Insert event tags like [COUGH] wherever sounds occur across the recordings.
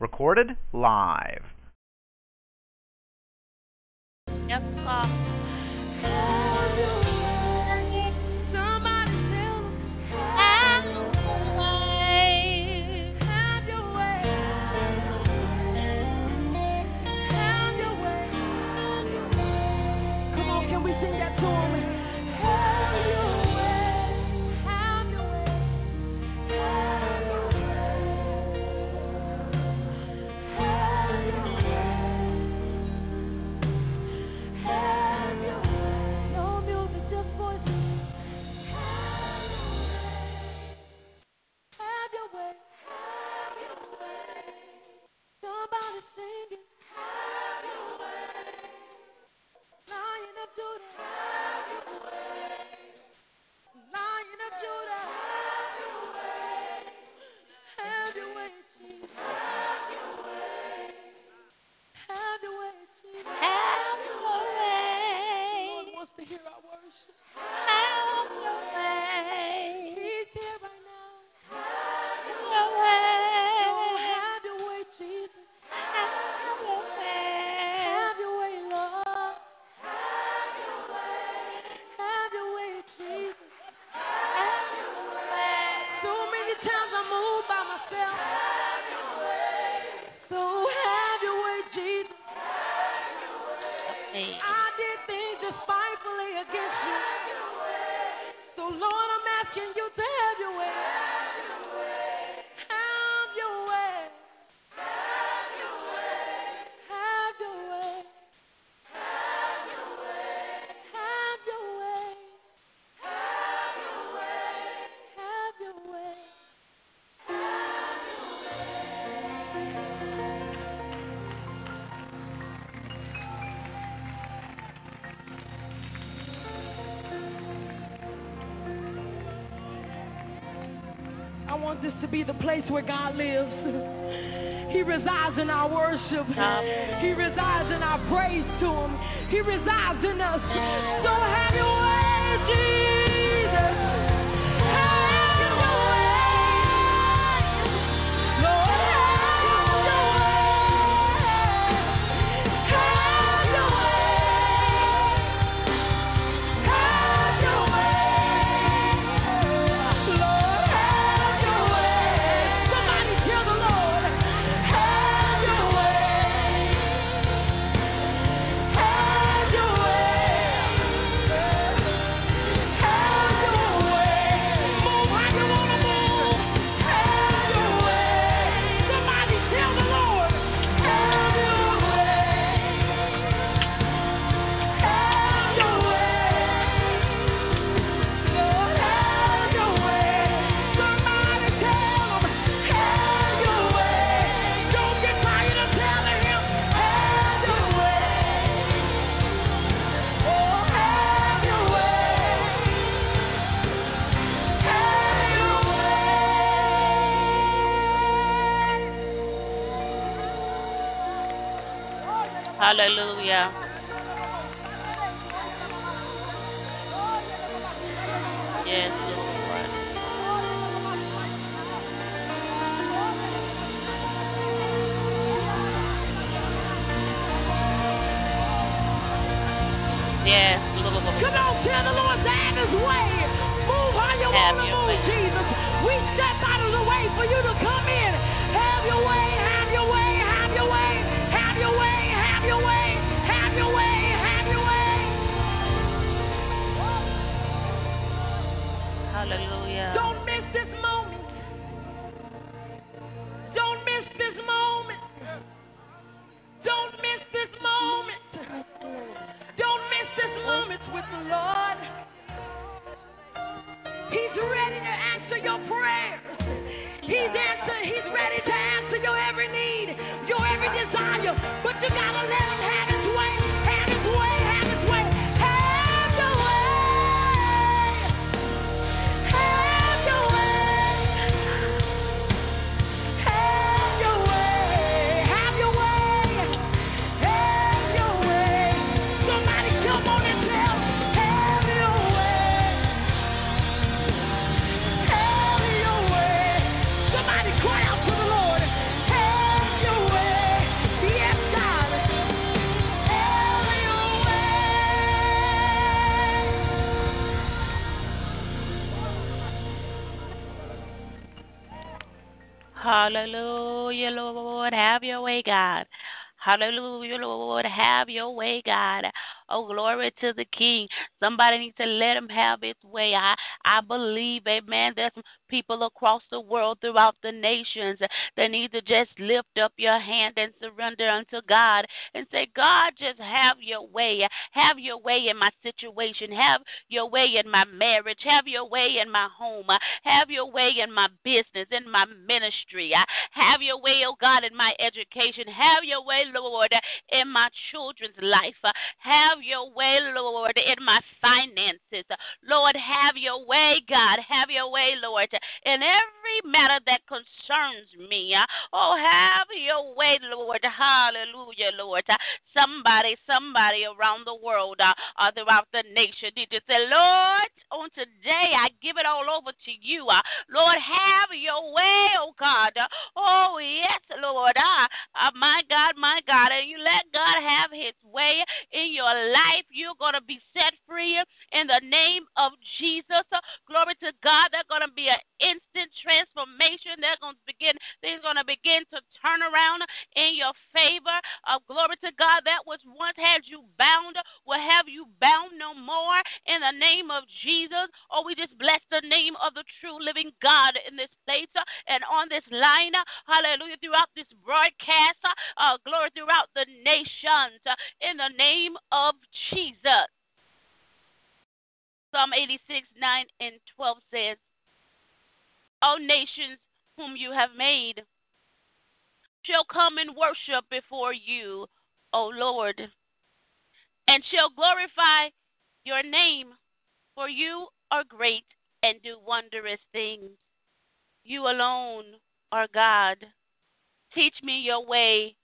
Recorded live. Yep. Uh. singing want this to be the place where God lives. [LAUGHS] He resides in our worship. He resides in our praise to Him. He resides in us. So have your way, Jesus. Hallelujah, Lord. Have your way, God. Oh, glory to the King. Somebody needs to let him have his way. I, I believe, amen. There's some people across the world, throughout the nations, that need to just lift up your hand and surrender unto God and say, God, just have your way. Have your way in my situation. Have your way in my marriage. Have your way in my home. Have your way in my business, in my ministry. Have your way, oh God, in my education. Have your way, Lord, in my children's life. Have your way, Lord, in my finances. Lord, have your way, God. Have your way, Lord, in every matter that concerns me. Oh, have your way, Lord. Hallelujah, Lord. Somebody, somebody around the world, uh, uh, throughout the nation, need to say, Lord, on today, I give it all over to you. Uh, Lord, have your way, oh God. Oh, yes, Lord. Uh, uh, my God, my God. And you let God have his way in your life. You're going to be set free in the name of Jesus. Glory to God. There's going to be an instant transformation. They're going to begin, things going to begin to turn around in your favor. Uh, glory to God. That was once had you bound will have you bound no more in the name of Jesus. Oh, we just bless the name of the true living God in this place uh, and on this line. uh, Hallelujah. Throughout this broadcast. uh, uh, glory throughout the nations uh, in the name of Jesus. Psalm 86, 9 and 12 says, O nations whom you have made shall come and worship before you, O Lord, and shall glorify your name, for you are great and do wondrous things. You alone are God. Teach me your way,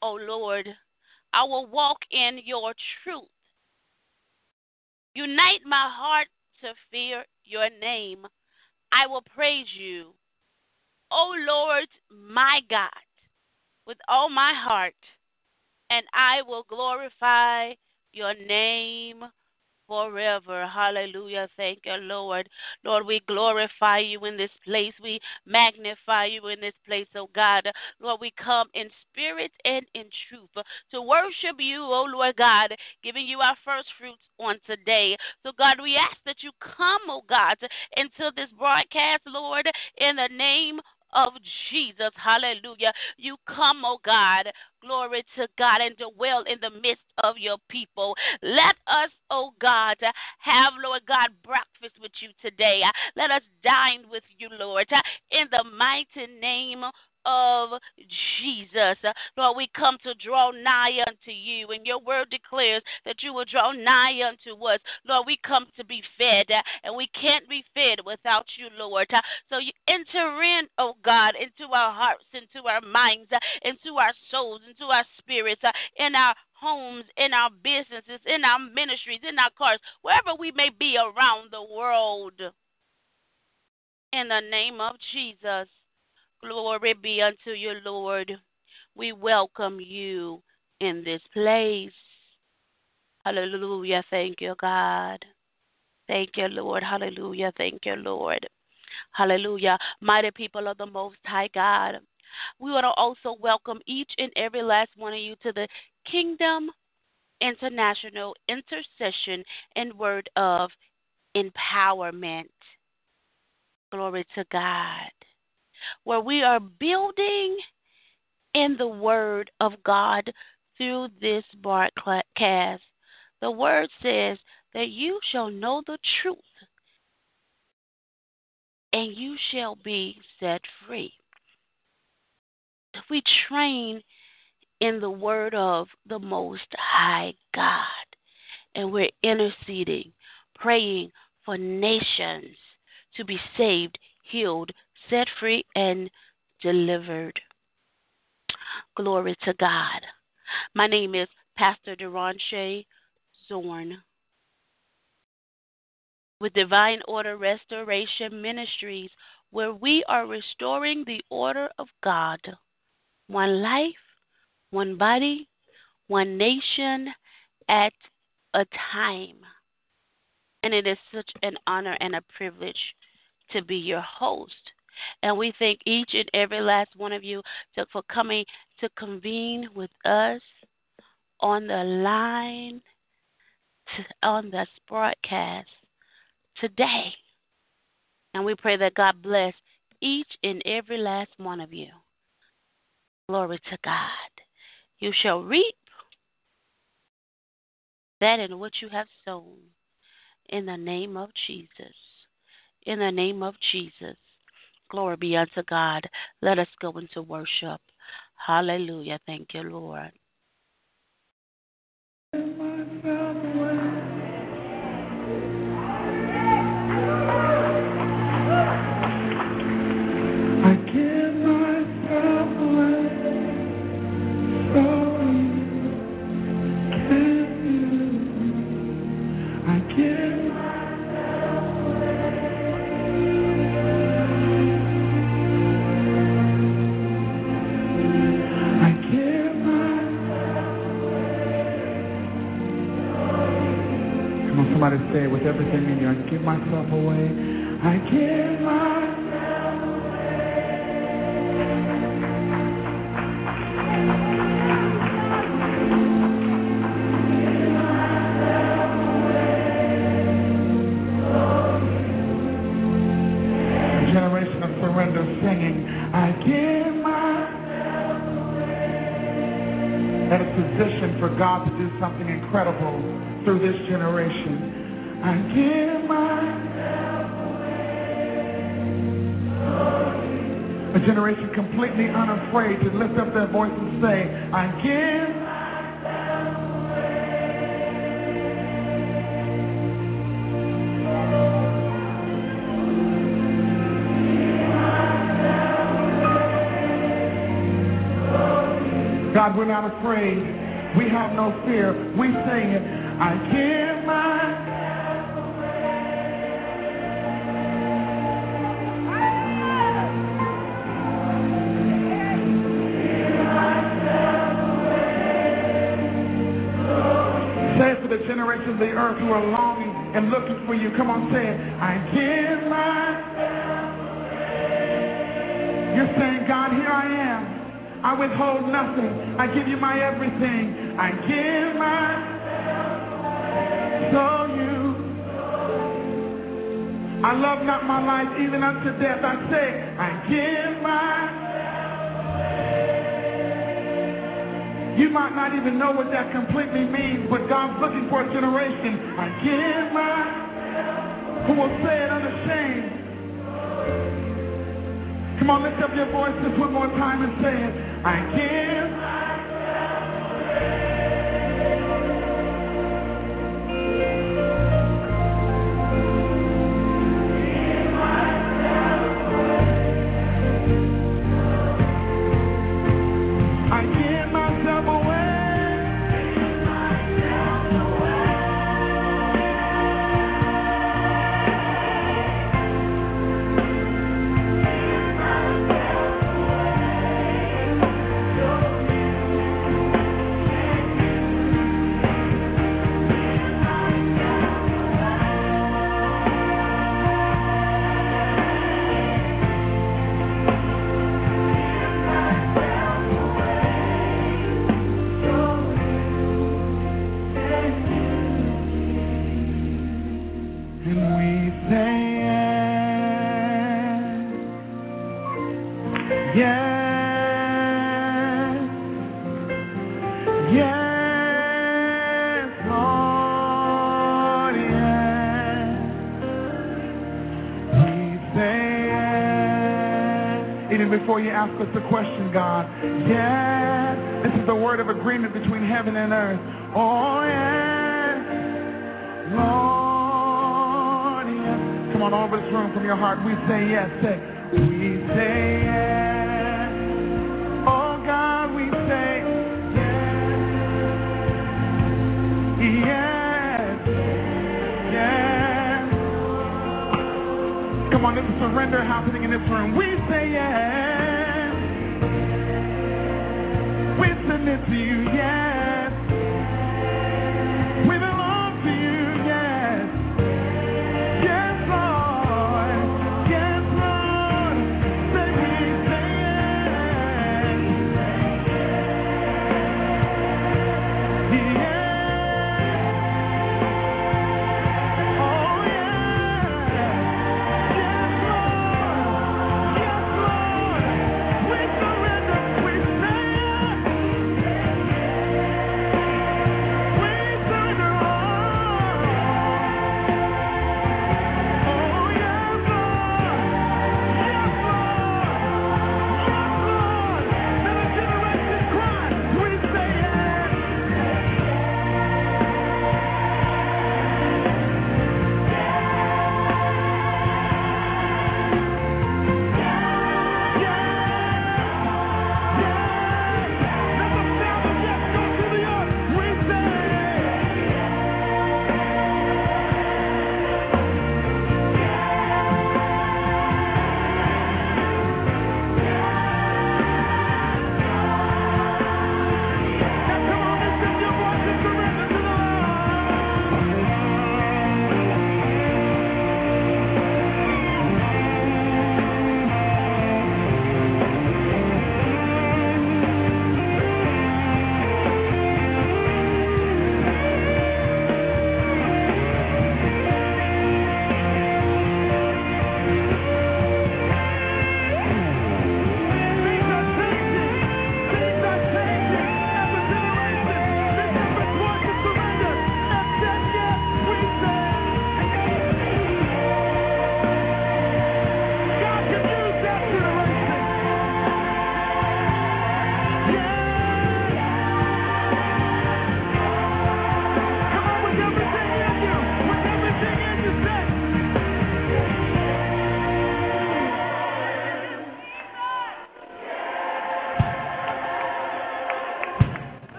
O Lord. I will walk in your truth. Unite my heart to fear your name. I will praise you, O Lord, my God, with all my heart, and I will glorify your name forever. Hallelujah. Thank you, Lord. Lord, we glorify you in this place. We magnify you in this place, oh God. Lord, we come in spirit and in truth to worship you, oh Lord God, giving you our first fruits on today. So, God, we ask that you come, oh God, into this broadcast, Lord, in the name of Jesus. Hallelujah. You come, oh God. Glory to God and dwell in the midst of your people. Let us, oh God, have, Lord God, breakfast with you today. Let us dine with you, Lord, in the mighty name of Jesus. Lord, we come to draw nigh unto you, and your word declares that you will draw nigh unto us. Lord, we come to be fed, and we can't be fed without you, Lord. So you enter in, oh God, into our hearts, into our minds, into our souls, into our spirits, in our homes, in our businesses, in our ministries, in our cars, wherever we may be around the world. In the name of Jesus. Glory be unto you, Lord. We welcome you in this place. Hallelujah. Thank you, God. Thank you, Lord. Hallelujah. Thank you, Lord. Hallelujah. Mighty people of the Most High God. We want to also welcome each and every last one of you to the Kingdom International Intercession and Word of Empowerment. Glory to God where we are building in the Word of God through this broadcast. The Word says that you shall know the truth and you shall be set free. We train in the word of the Most High God. And we're interceding, praying for nations to be saved, healed, set free, and delivered. Glory to God. My name is Pastor Deronche Zorn with Divine Order Restoration Ministries, where we are restoring the order of God. One life, one body, one nation at a time. And it is such an honor and a privilege to be your host. And we thank each and every last one of you for coming to convene with us on the line, on this broadcast today. And we pray that God bless each and every last one of you. Glory to God. You shall reap that in which you have sown in the name of Jesus. In the name of Jesus. Glory be unto God. Let us go into worship. Hallelujah. Thank you, Lord. Somebody say with everything in you, I give myself away. I give myself away. Generation of surrender singing, I give myself away. At a position for God to do something incredible through this generation. A generation completely unafraid to lift up their voice and say, I give myself away. God, we're not afraid. We have no fear. We sing it. I give of the earth who are longing and looking for you. Come on, say it. I give away. You're saying, God, here I am. I withhold nothing. I give you my everything. I give myself so you. I love not my life even unto death. I say, I give myself You might not even know what that completely means, but God's looking for a generation. I give my who will say it unashamed. Come on, lift up your voices one more time and say it. I give ask us a question, God. Yes. This is is the word of agreement between heaven and earth. Oh, yes, Lord, yes. Come on, all over this room from your heart. We say yes. Say, we say yes. Oh, God, we say yes. Yes. Yes. Come on, there's a surrender happening in this room. We say yes.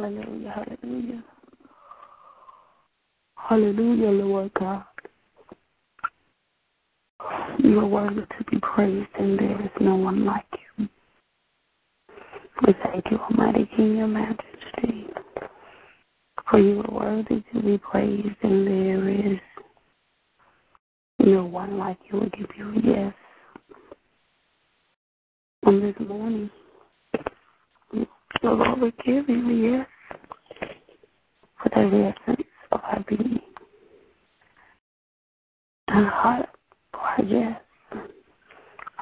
Hallelujah, hallelujah. Hallelujah, Lord God. You are worthy to be praised, and there is no one like you. We thank you, Almighty King, your majesty, for you are worthy to be praised, and there is no one like you. We give you a yes. On this morning, so Lord, we give you yes for the essence of our being. Our heart cry yes.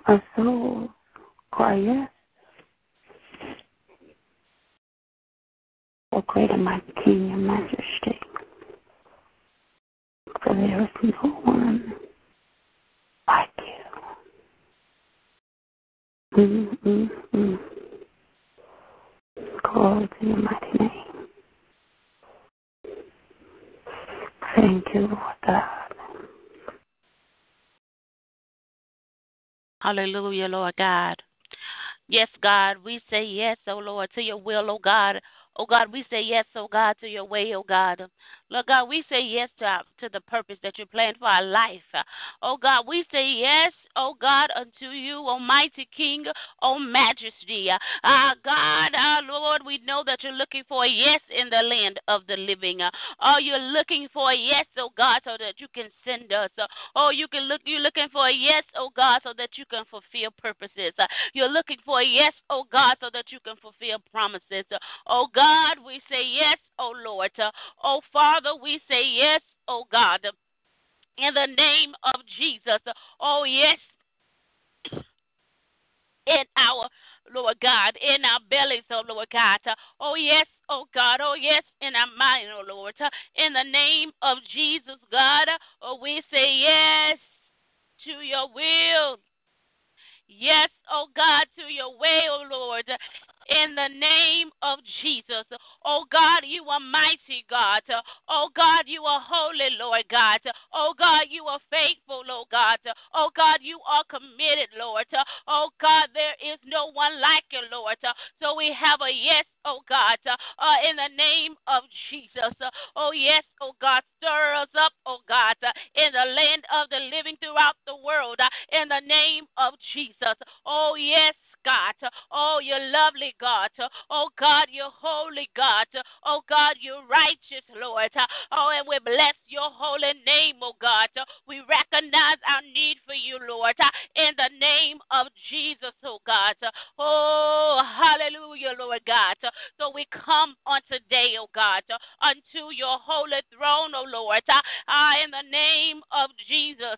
Our soul cry yes. O great and mighty King and Majesty, For there is no one like you. Mm, Glory to your mighty name. Thank you, Lord God. Hallelujah, Lord God. Yes, God, we say yes, oh Lord, to your will, oh God. Oh God, we say yes, oh God, to your way, oh God. Lord God, we say yes to, to the purpose that you planned for our life. Oh God, we say yes, oh God, unto you, Almighty King, oh Majesty. Ah, God, our Lord, we know that you're looking for a yes in the land of the living. Oh, you're looking for a yes, oh God, so that you can send us. Oh, you can look, you're looking for a yes, oh God, so that you can fulfill purposes. You're looking for a yes, oh God, so that you can fulfill promises. Oh God, we say yes, oh Lord. Oh Father, we say yes, oh God. In the name of Jesus. Oh yes. In our Lord God, in our bellies, oh Lord God. Oh yes, oh God. Oh yes, in our mind, oh Lord. In the name of Jesus, God. Oh, we say yes to your will. Yes, oh God, to your way, oh Lord in the name of Jesus. Oh God, you are mighty, God. Oh God, you are holy, Lord God. Oh God, you are faithful, Lord God. Oh God, you are committed, Lord. Oh God, there is no one like you, Lord. So we have a yes, oh God, uh, in the name of Jesus. Oh yes, oh God, stir us up, oh God, in the land of the living throughout the world, in the name of Jesus. Oh yes, God. Oh, you're lovely, God. Oh, God, you're holy, God. Oh, God, you're righteous, Lord. Oh, and we bless your holy name, oh, God. We recognize our need for you, Lord, in the name of Jesus, oh, God. Oh, hallelujah, Lord God. So we come on today, oh, God, unto your holy throne, oh, Lord, in the name of Jesus.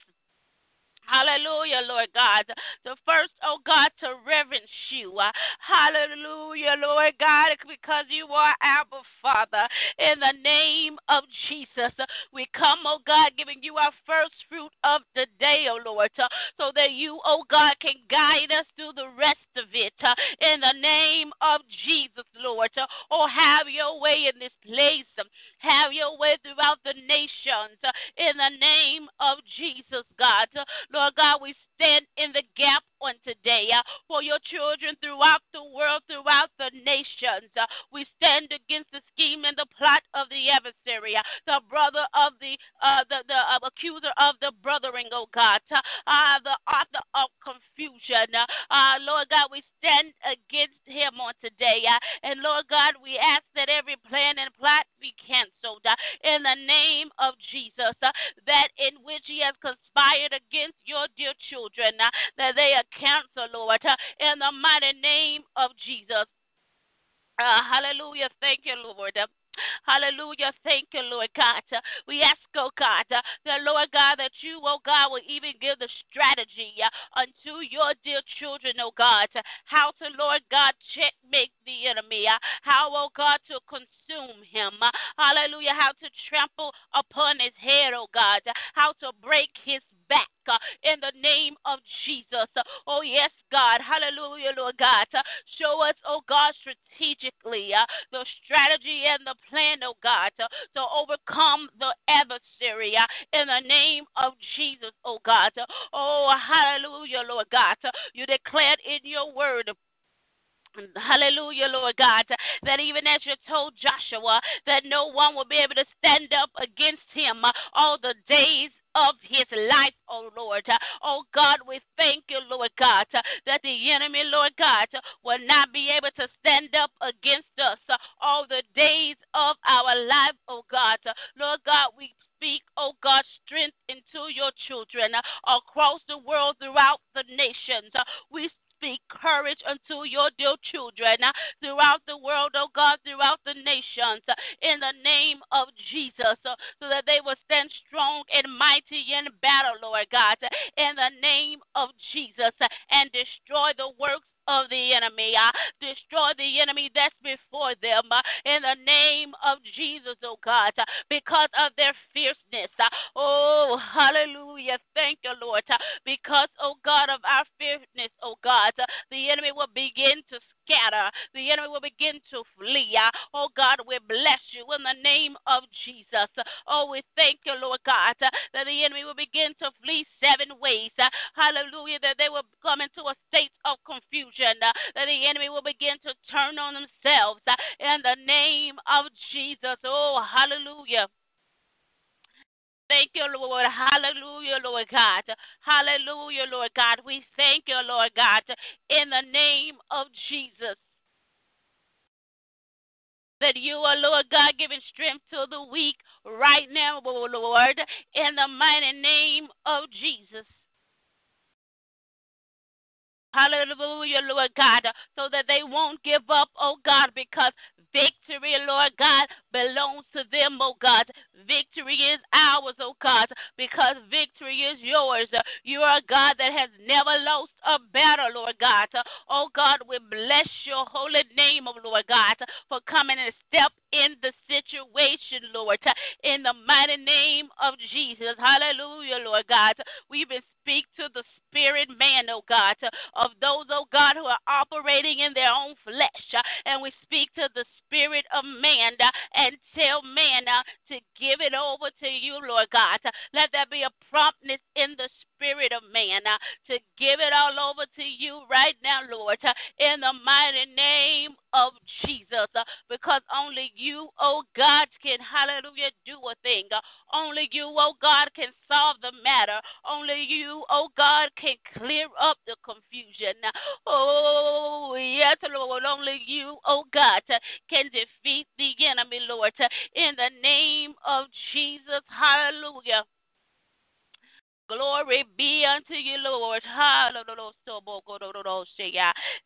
Hallelujah, Lord God. The first, oh God, to reverence you. Uh, hallelujah, Lord God, because you are our Father. In the name of Jesus, we come, oh God, giving you our first fruit of the day, oh Lord, uh, so that you, oh God, can guide us through the rest of it. Uh, in the name of Jesus, Lord. Oh, have your way in this place. Have your way throughout the nations. In the name of Jesus, God. Lord God, we stand in the gap on today uh, for your children throughout the world, throughout the nations. Uh, we stand against the scheme and the plot of the adversary, uh, the brother of the uh, the, the uh, accuser of the brothering, oh God, uh, the author of confusion. Lord God, we stand against him on today. and Lord God, we ask that every plan and plot be canceled in the name of Jesus, that in which he has conspired against your dear children, that they are cancer, Lord, in the mighty name of Jesus. Uh, hallelujah. Thank you, Lord. Hallelujah. Thank you, Lord God. We ask, oh God, that Lord God, that you, oh God, will even give the strategy uh, unto your dear children, oh God, how to, Lord God, checkmate the enemy, uh, how, oh God, to consume him. Uh, hallelujah. How to trample upon his head, oh God, how to break his back uh, in the name of Jesus. Oh, yes, God. Hallelujah, Lord God. Show us, oh God, strategically uh, the strategy and the plan, oh God, to, overcome the adversary uh, in the name of Jesus, oh God. Oh, hallelujah, Lord God. You declared in your word. Hallelujah, Lord God. That even as you told Joshua, that no one will be able to stand up against him all the days of his life, oh Lord. Oh God, we thank you, Lord God, that the enemy, Lord God, will not be able to stand up against us all the days of our life, oh God. Lord God, we speak, oh God, strength into your children across the world, throughout the nations. We speak courage unto your dear children uh, throughout the world, oh God, throughout the nations, uh, in the name of Jesus, uh, so that they will stand strong and mighty in battle, Lord God, in the name of Jesus, and destroy the works of the enemy. Uh, destroy the enemy that's before them uh, in the name of Jesus, oh God, because of their fierceness. Oh, hallelujah. Thank you, Lord. Because, oh God, of our fierceness, oh God, the enemy will begin to scatter. The enemy will begin to flee. Oh God, we bless you in the name of Jesus. Oh, we thank you, Lord God, that the enemy will begin to flee seven ways. Hallelujah, that they will come into a state of confusion, that the enemy will begin to turn on themselves in the name of Jesus. Oh, hallelujah. Thank you, Lord. Hallelujah, Lord God. Hallelujah, Lord God. We thank you, Lord God, in the name of Jesus. That you are, Lord God, giving strength to the weak right now, Lord, in the mighty name of Jesus. Hallelujah, Lord God, so that they won't give up, oh God, because victory, Lord God, belongs to them, oh God. Victory is ours, oh God, because victory is yours. You are a God that has never lost a battle, Lord God. Oh God, we bless your holy name, oh Lord God, for coming and step in the situation, Lord, in the mighty name of Jesus. Hallelujah, Lord God. We even speak to the spirit man, oh God, of those, oh God, who are operating in their own flesh. And we speak to the spirit of man uh, and tell man uh, to give it over to you, Lord God. Let there be a promptness in the spirit of man uh, to give it all over to you right now, Lord, uh, in the mighty name of Jesus. Uh, because only you, oh God, can, hallelujah, do a thing. Only you, oh God, can solve the matter. Only you, oh God, can clear up the confusion. Oh, yes, Lord. Only you, oh God, can defeat the enemy, Lord. In the name of Jesus. Hallelujah. Glory be unto you, Lord.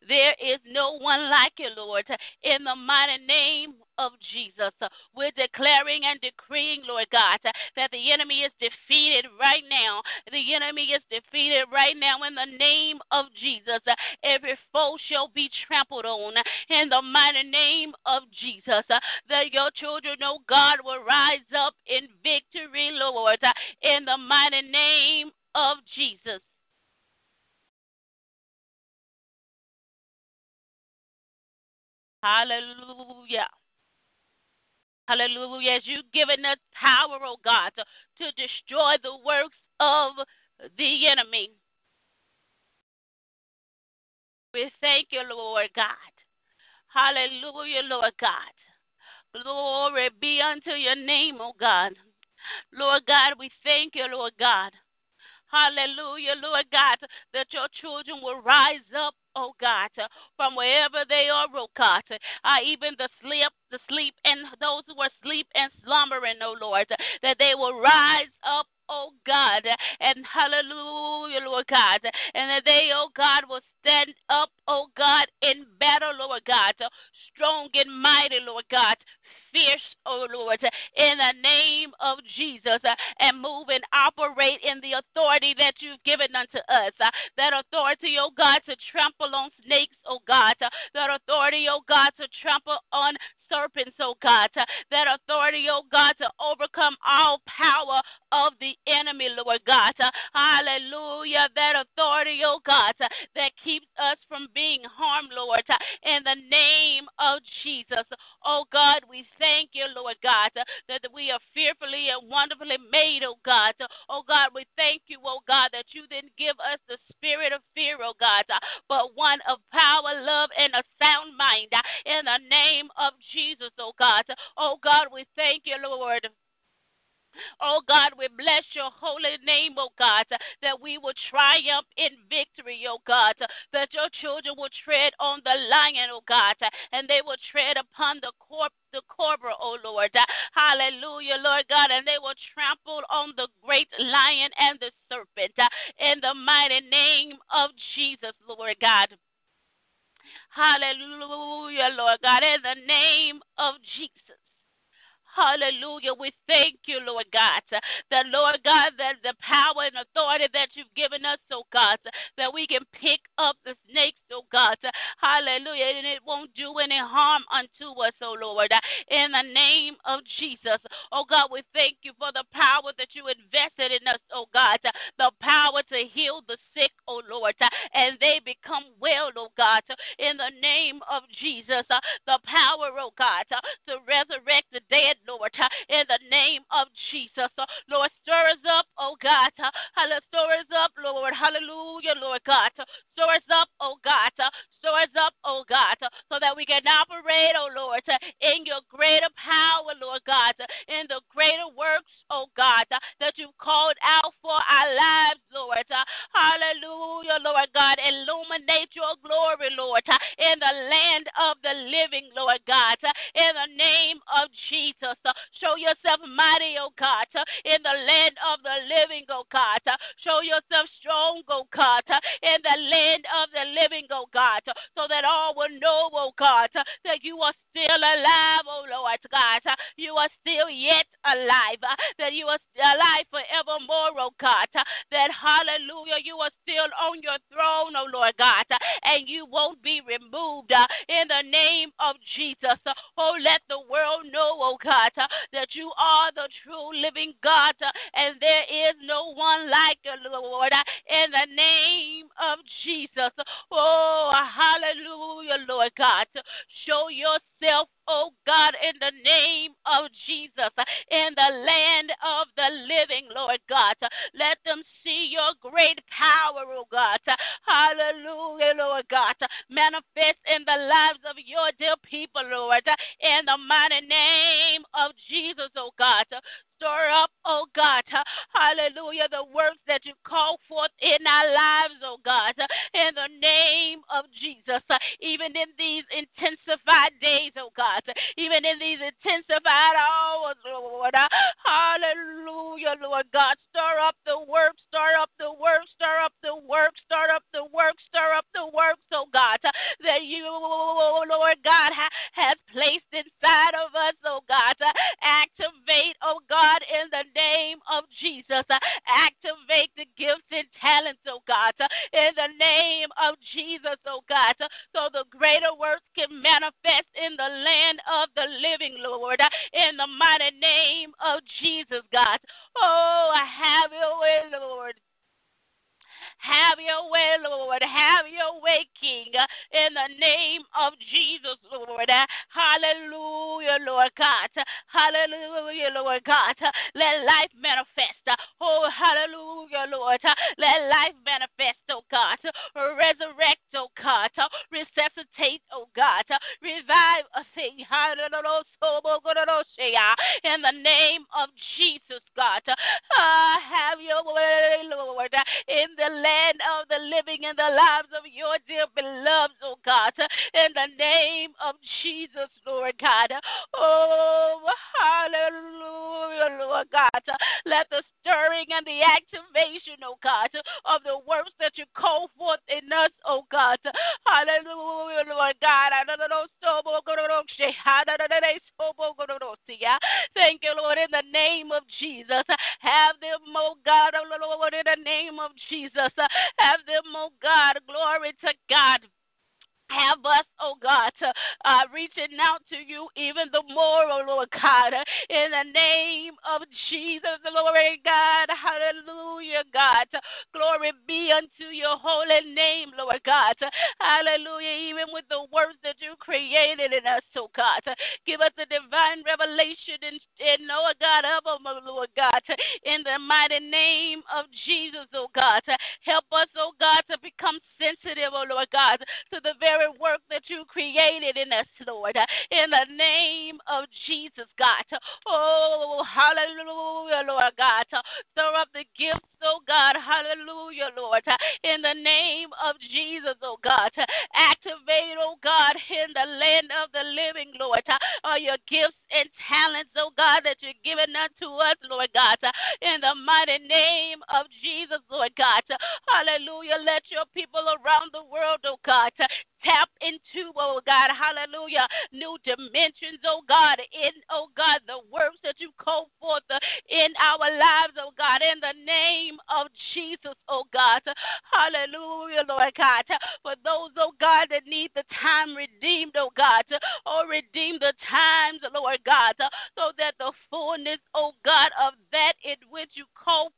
There is no one like you, Lord. In the mighty name of Jesus, we're declaring and decreeing, Lord God, that the enemy is defeated right now. The enemy is defeated right now in the name of Jesus. Every foe shall be trampled on in the mighty name of Jesus. That your children, oh God, will rise up in victory, Lord, in the mighty name name of Jesus. Hallelujah. Hallelujah. As you've given us power, oh God, to, to destroy the works of the enemy. We thank you, Lord God. Hallelujah, Lord God. Glory be unto your name, oh God. Lord God, we thank you, Lord God. Hallelujah, Lord God, that your children will rise up, oh God, from wherever they are, oh God. Uh, even the sleep, the sleep, and those who are asleep and slumbering, oh Lord, that they will rise up, oh God, and hallelujah, Lord God, and that they, oh God, will stand up, oh God, in battle, Lord God, strong and mighty, Lord God, fierce, oh Lord, in the name of Jesus, uh, and move and operate in the authority that you've given unto us. Uh, that authority, oh God, to trample on snakes, oh God. Uh, that authority, oh God, to trample on serpents, oh God. That authority, oh God, to overcome all power of the enemy, Lord God. Hallelujah. That authority, oh God, that keeps us from being harmed, Lord. In the name of Jesus. Oh God, we thank you, Lord God, that we are fearfully and wonderfully made, oh God. Oh God, we thank you, oh God, that you didn't give us the spirit of fear, oh God, but one of power, love, and a sound mind. Uh, in the name of Jesus, oh God. Oh God, we thank you, Lord. Oh God, we bless your holy name, oh God, that we will triumph in victory, oh God, that your children will tread on the lion, oh God, and they will tread upon the corp the cobra, oh Lord. Hallelujah, Lord God, and they will trample on the great lion and the serpent in the mighty name of Jesus, Lord God. Hallelujah, Lord God, in the name of Jesus. Hallelujah. We thank you, Lord God, that, Lord God, that the power and authority that you've given us, oh God, that we can pick up the snakes, oh God. Hallelujah. And it won't do any harm unto us, oh Lord. In the name of Jesus, oh God, we thank you for the power that you invested in us, oh God, the power to heal the sick, oh Lord, and they become well, oh God, in the name of Jesus, the power, oh God, to resurrect the dead Lord, in the name of Jesus. Uh, Lord, stir us up, oh God. Stir us up, Lord. Hallelujah, Lord God. Stir us up, name of Jesus, Lord. Hallelujah, Lord God. Hallelujah, Lord God. Let life manifest. Oh, hallelujah, Lord. Let life fullness, oh God, of that in which you call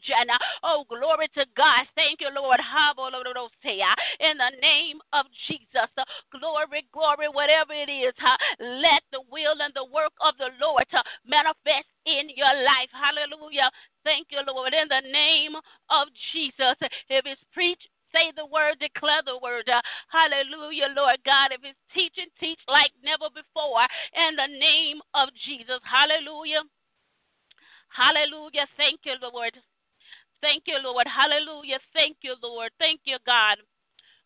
region. Oh, glory to God. Thank you, Lord. In the name of Jesus. Glory, glory, whatever it is, let the will and the work of the Lord manifest in your life. Hallelujah. Thank you, Lord. In the name of Jesus. If it's preached, say the word, declare the word. hallelujah, Lord God. If it's teaching, teach like never before. In the name of Jesus. Hallelujah. Hallelujah. Thank you, Lord. Thank you, Lord. Hallelujah. Thank you, Lord. Thank you, God.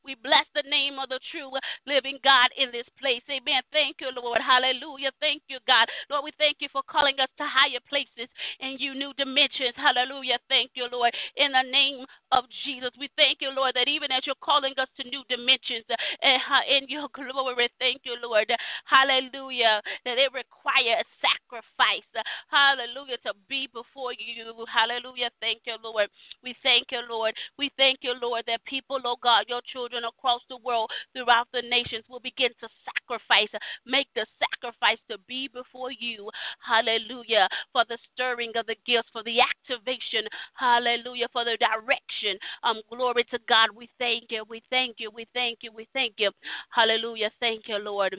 We bless the name of the true living God in this place. Amen. Thank you, Lord. Hallelujah. Thank you, God. Lord, we thank you for calling us to higher places and you new dimensions. Hallelujah. Thank you, Lord. In the name of Jesus, we thank you, Lord, that even as you're calling us to new dimensions eh, in your glory, thank you, Lord. Hallelujah. That it requires sacrifice. Hallelujah. To be before you. Hallelujah. Thank you, Lord. We thank you, Lord. We thank you, Lord, that people, oh God, your children, children across the world, throughout the nations, will begin to sacrifice, make the sacrifice to be before you. Hallelujah. For the stirring of the gifts, for the activation. Hallelujah. For the direction. Um, glory to God. We thank you. We thank you. We thank you. We thank you. Hallelujah. Thank you, Lord.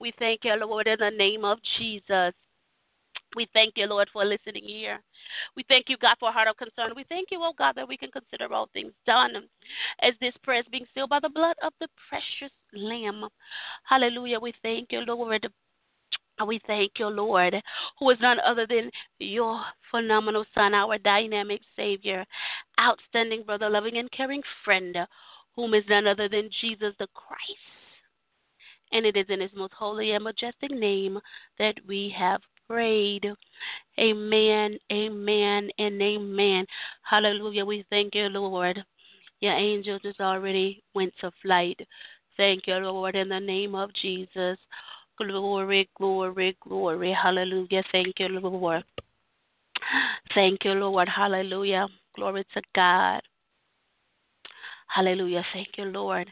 We thank you, Lord, in the name of Jesus. We thank you, Lord, for listening here. We thank you, God, for heart of concern. We thank you, oh God, that we can consider all things done as this prayer is being sealed by the blood of the precious Lamb. Hallelujah. We thank you, Lord. We thank you, Lord, who is none other than your phenomenal Son, our dynamic Savior, outstanding brother, loving and caring friend, whom is none other than Jesus the Christ. And it is in his most holy and majestic name that we have prayed. Amen, amen, and amen. Hallelujah. We thank you, Lord. Your angels has already went to flight. Thank you, Lord, in the name of Jesus. Glory, glory, glory. Hallelujah. Thank you, Lord. Thank you, Lord. Hallelujah. Glory to God. Hallelujah. Thank you, Lord.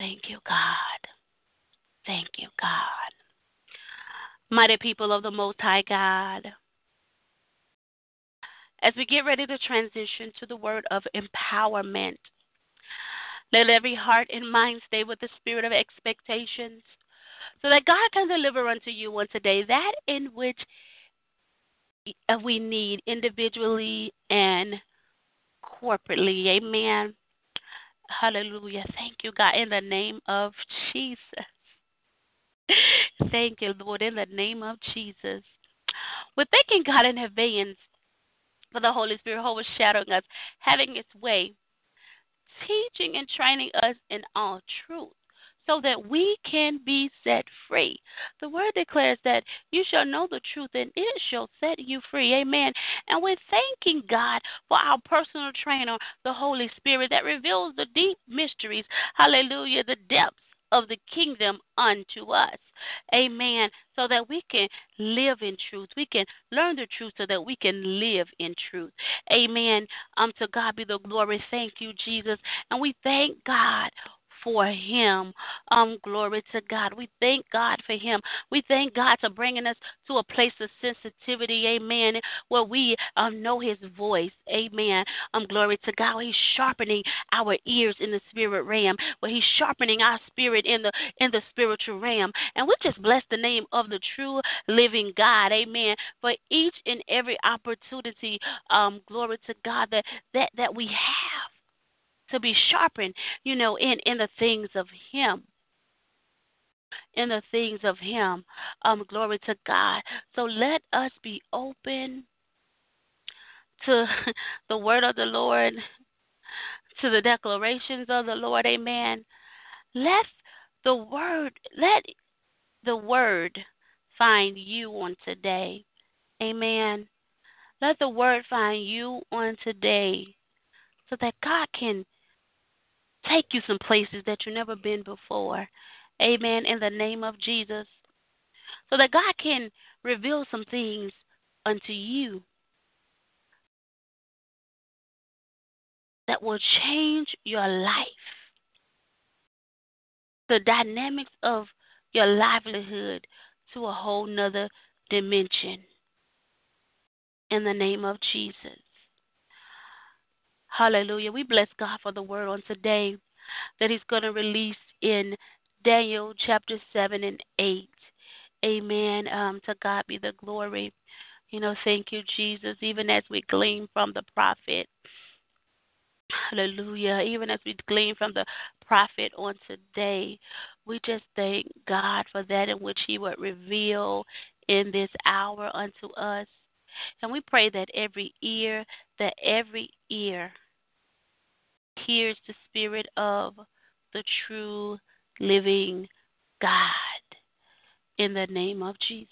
Thank you, God. Thank you, God mighty people of the Most High God. As we get ready to transition to the word of empowerment, let every heart and mind stay with the spirit of expectations so that God can deliver unto you on today that in which we need individually and corporately. Amen. Hallelujah. Thank you, God, in the name of Jesus. [LAUGHS] Thank you, Lord, in the name of Jesus. We're thanking God in advance for the Holy Spirit overshadowing us, having its way, teaching and training us in all truth so that we can be set free. The word declares that you shall know the truth and it shall set you free. Amen. And we're thanking God for our personal trainer, the Holy Spirit, that reveals the deep mysteries. Hallelujah. The depths of the kingdom unto us. Amen. So that we can live in truth. We can learn the truth so that we can live in truth. Amen. Um to God be the glory. Thank you, Jesus. And we thank God for him. Um, glory to God. We thank God for him. We thank God for bringing us to a place of sensitivity, amen, where we um, know his voice, amen. Um, glory to God. He's sharpening our ears in the spirit realm, where he's sharpening our spirit in the in the spiritual realm. And we just bless the name of the true living God, amen, for each and every opportunity, um, glory to God, that, that, that we have to be sharpened, you know, in in the things of Him. In the things of Him. Um, glory to God. So let us be open to [LAUGHS] the word of the Lord, to the declarations of the Lord. Amen. Let the word, let the word find you on today. Amen. Let the word find you on today so that God can take you some places that you've never been before. Amen. In the name of Jesus. So that God can reveal some things unto you that will change your life. The dynamics of your livelihood to a whole nother dimension. In the name of Jesus. Hallelujah. We bless God for the word on today that He's going to release in Daniel chapter 7 and 8. Amen. Um, to God be the glory. You know, thank you, Jesus. Even as we glean from the prophet, hallelujah. Even as we glean from the prophet on today, we just thank God for that in which He would reveal in this hour unto us. And we pray that every ear, that every ear hears the spirit of the true living God in the name of Jesus.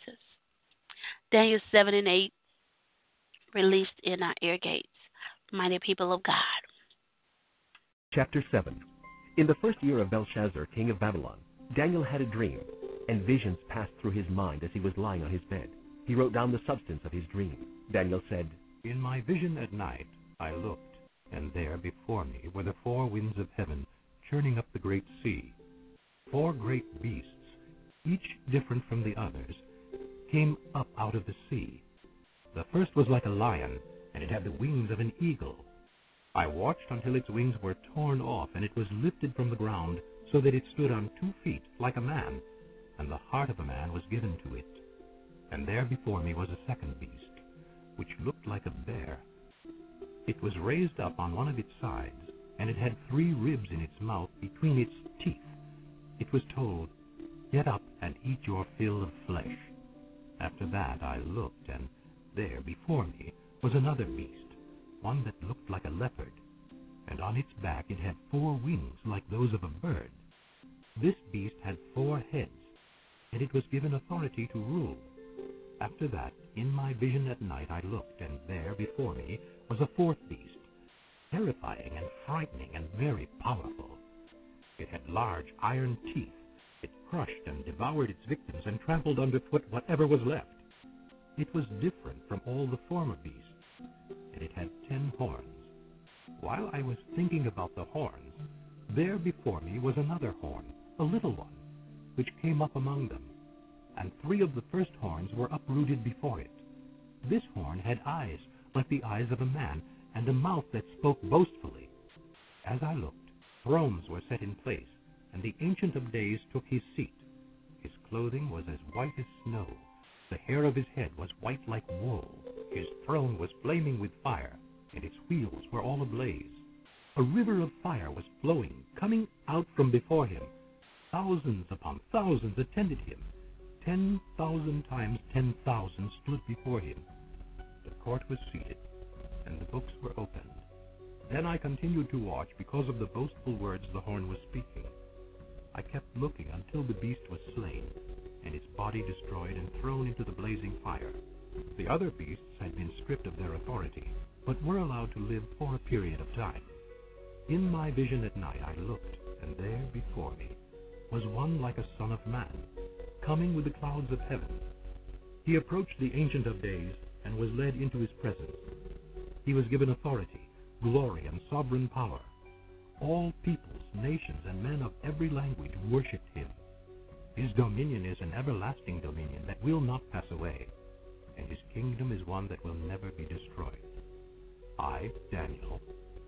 Daniel 7 and 8 released in our ear gates. Mighty people of God. Chapter 7 In the first year of Belshazzar, king of Babylon, Daniel had a dream, and visions passed through his mind as he was lying on his bed. He wrote down the substance of his dream. Daniel said, In my vision at night I looked, and there before me were the four winds of heaven churning up the great sea. Four great beasts, each different from the others, came up out of the sea. The first was like a lion, and it had the wings of an eagle. I watched until its wings were torn off, and it was lifted from the ground, so that it stood on two feet like a man, and the heart of a man was given to it. And there before me was a second beast, which looked like a bear. It was raised up on one of its sides, and it had three ribs in its mouth between its teeth. It was told, Get up and eat your fill of flesh. After that I looked, and there before me was another beast, one that looked like a leopard, and on its back it had four wings like those of a bird. This beast had four heads, and it was given authority to rule. After that, in my vision at night I looked, and there before me was a fourth beast, terrifying and frightening and very powerful. It had large iron teeth. It crushed and devoured its victims and trampled underfoot whatever was left. It was different from all the former beasts, and it had ten horns. While I was thinking about the horns, there before me was another horn, a little one, which came up among them and three of the first horns were uprooted before it. This horn had eyes like the eyes of a man, and a mouth that spoke boastfully. As I looked, thrones were set in place, and the Ancient of Days took his seat. His clothing was as white as snow. The hair of his head was white like wool. His throne was flaming with fire, and its wheels were all ablaze. A river of fire was flowing, coming out from before him. Thousands upon thousands attended him. Ten thousand times ten thousand stood before him. The court was seated, and the books were opened. Then I continued to watch because of the boastful words the horn was speaking. I kept looking until the beast was slain, and its body destroyed and thrown into the blazing fire. The other beasts had been stripped of their authority, but were allowed to live for a period of time. In my vision at night I looked, and there before me was one like a son of man, coming with the clouds of heaven. He approached the Ancient of Days and was led into his presence. He was given authority, glory, and sovereign power. All peoples, nations, and men of every language worshipped him. His dominion is an everlasting dominion that will not pass away, and his kingdom is one that will never be destroyed. I, Daniel,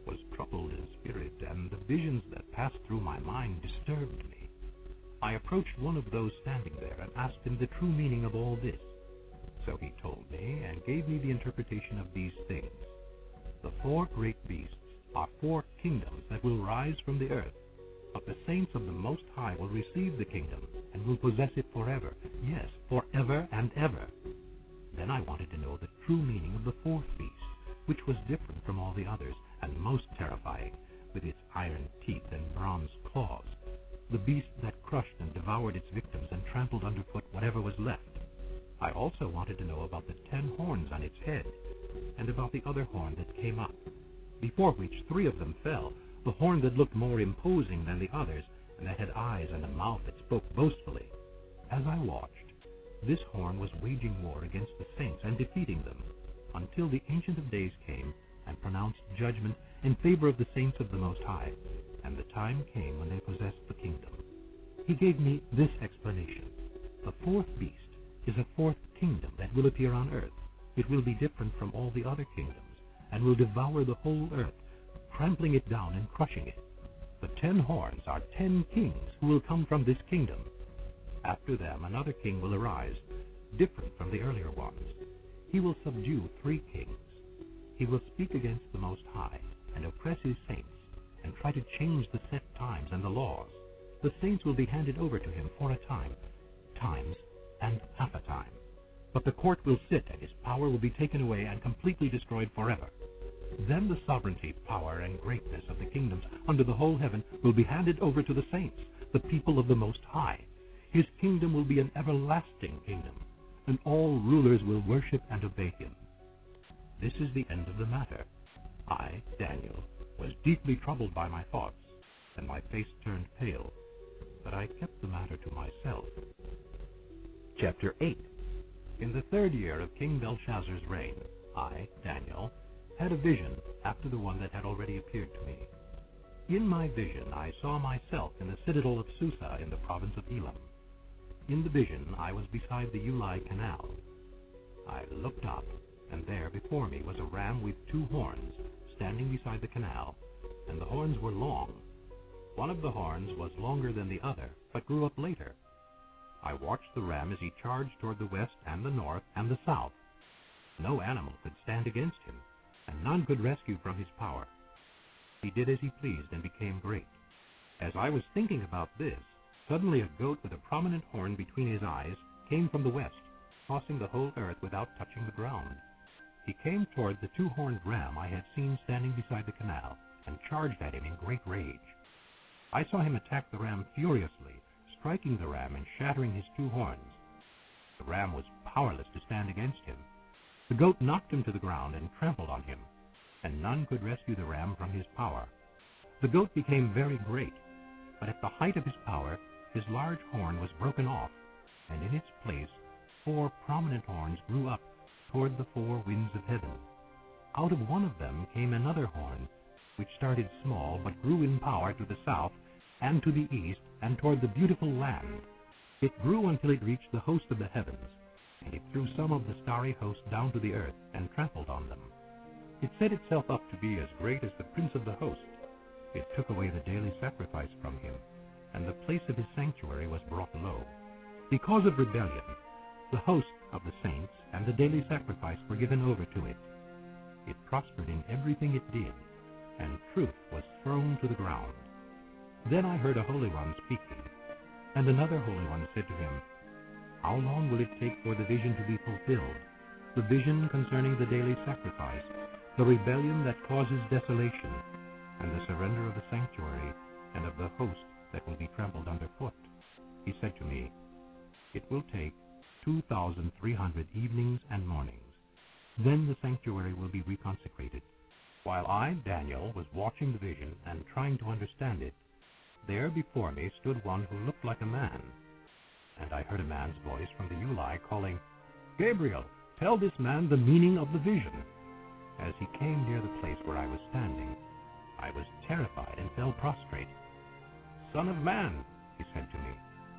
was troubled in spirit, and the visions that passed through my mind disturbed me. I approached one of those standing there and asked him the true meaning of all this. So he told me and gave me the interpretation of these things. The four great beasts are four kingdoms that will rise from the earth, but the saints of the Most High will receive the kingdom and will possess it forever. Yes, forever and ever. Then I wanted to know the true meaning of the fourth beast, which was different from all the others and most terrifying, with its iron teeth and bronze claws. The beast that crushed and devoured its victims and trampled underfoot whatever was left. I also wanted to know about the ten horns on its head, and about the other horn that came up, before which three of them fell, the horn that looked more imposing than the others, and that had eyes and a mouth that spoke boastfully. As I watched, this horn was waging war against the saints and defeating them, until the Ancient of Days came and pronounced judgment in favor of the saints of the Most High, and the time came when they possessed the kingdom. He gave me this explanation. The fourth beast is a fourth kingdom that will appear on earth. It will be different from all the other kingdoms, and will devour the whole earth, trampling it down and crushing it. The ten horns are ten kings who will come from this kingdom. After them another king will arise, different from the earlier ones. He will subdue three kings. He will speak against the Most High, and oppress his saints, and try to change the set times and the laws. The saints will be handed over to him for a time, times, and half a time. But the court will sit, and his power will be taken away and completely destroyed forever. Then the sovereignty, power, and greatness of the kingdoms under the whole heaven will be handed over to the saints, the people of the Most High. His kingdom will be an everlasting kingdom, and all rulers will worship and obey him. This is the end of the matter. I, Daniel, was deeply troubled by my thoughts, and my face turned pale, but I kept the matter to myself. Chapter 8 In the third year of King Belshazzar's reign, I, Daniel, had a vision after the one that had already appeared to me. In my vision I saw myself in the citadel of Susa in the province of Elam. In the vision I was beside the Ulai Canal. I looked up, and there before me was a ram with two horns, standing beside the canal, and the horns were long. One of the horns was longer than the other, but grew up later. I watched the ram as he charged toward the west and the north and the south. No animal could stand against him, and none could rescue from his power. He did as he pleased and became great. As I was thinking about this, suddenly a goat with a prominent horn between his eyes came from the west, crossing the whole earth without touching the ground. He came toward the two-horned ram I had seen standing beside the canal, and charged at him in great rage. I saw him attack the ram furiously, striking the ram and shattering his two horns. The ram was powerless to stand against him. The goat knocked him to the ground and trampled on him, and none could rescue the ram from his power. The goat became very great, but at the height of his power, his large horn was broken off, and in its place four prominent horns grew up toward the four winds of heaven. Out of one of them came another horn, which started small but grew in power to the south and to the east and toward the beautiful land. It grew until it reached the host of the heavens, and it threw some of the starry host down to the earth and trampled on them. It set itself up to be as great as the prince of the host. It took away the daily sacrifice from him, and the place of his sanctuary was brought low. Because of rebellion, the host of the saints and the daily sacrifice were given over to it. It prospered in everything it did, and truth was thrown to the ground. Then I heard a Holy One speaking, and another Holy One said to him, How long will it take for the vision to be fulfilled? The vision concerning the daily sacrifice, the rebellion that causes desolation, and the surrender of the sanctuary and of the host that will be trampled underfoot. He said to me, It will take 2,300 evenings and mornings. Then the sanctuary will be reconsecrated. While I, Daniel, was watching the vision and trying to understand it, there before me stood one who looked like a man. And I heard a man's voice from the Ulai calling, Gabriel, tell this man the meaning of the vision. As he came near the place where I was standing, I was terrified and fell prostrate. Son of man, he said to me,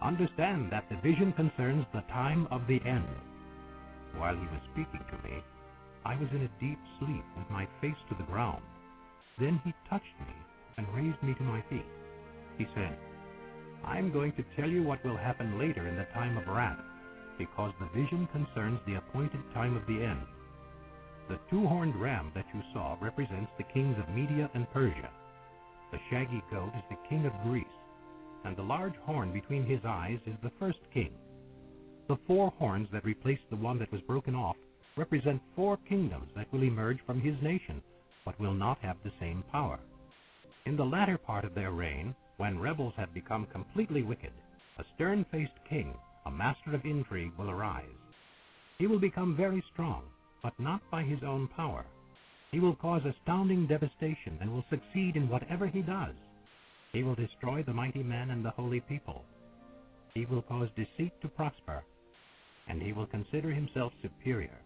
understand that the vision concerns the time of the end. While he was speaking to me, I was in a deep sleep with my face to the ground. Then he touched me and raised me to my feet. He said, I'm going to tell you what will happen later in the time of wrath, because the vision concerns the appointed time of the end. The two horned ram that you saw represents the kings of Media and Persia. The shaggy goat is the king of Greece, and the large horn between his eyes is the first king. The four horns that replace the one that was broken off represent four kingdoms that will emerge from his nation, but will not have the same power. In the latter part of their reign, when rebels have become completely wicked, a stern faced king, a master of intrigue, will arise. He will become very strong, but not by his own power. He will cause astounding devastation and will succeed in whatever he does. He will destroy the mighty men and the holy people. He will cause deceit to prosper, and he will consider himself superior.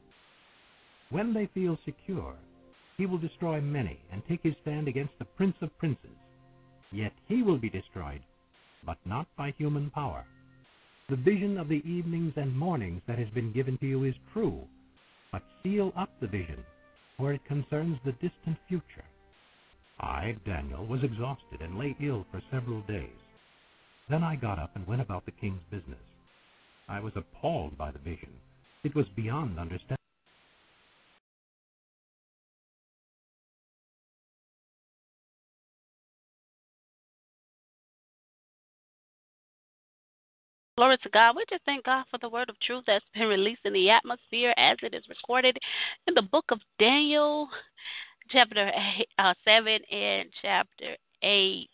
When they feel secure, he will destroy many and take his stand against the prince of princes. Yet he will be destroyed, but not by human power. The vision of the evenings and mornings that has been given to you is true, but seal up the vision, for it concerns the distant future. I, Daniel, was exhausted and lay ill for several days. Then I got up and went about the king's business. I was appalled by the vision. It was beyond understanding. Glory to God. We just thank God for the word of truth that's been released in the atmosphere as it is recorded in the book of Daniel, chapter eight, uh, 7 and chapter 8.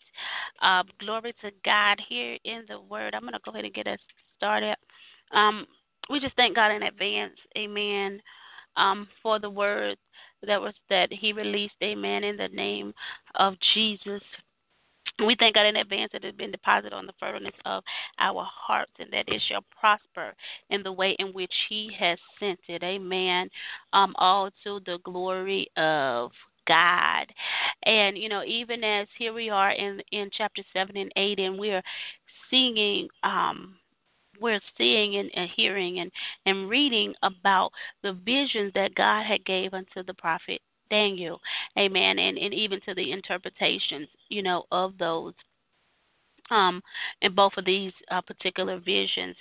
Um, glory to God here in the word. I'm going to go ahead and get us started. Um, we just thank God in advance, amen, um, for the word that was that he released, amen, in the name of Jesus. We thank God in advance that it has been deposited on the fertileness of our hearts and that it shall prosper in the way in which He has sent it. Amen. Um, all to the glory of God. And, you know, even as here we are in, in chapter 7 and 8, and we're singing. Um, we're seeing and, and, hearing and, and reading about the visions that God had gave unto the prophet Daniel, amen, and, and even to the interpretations, you know, of those um, in both of these uh, particular visions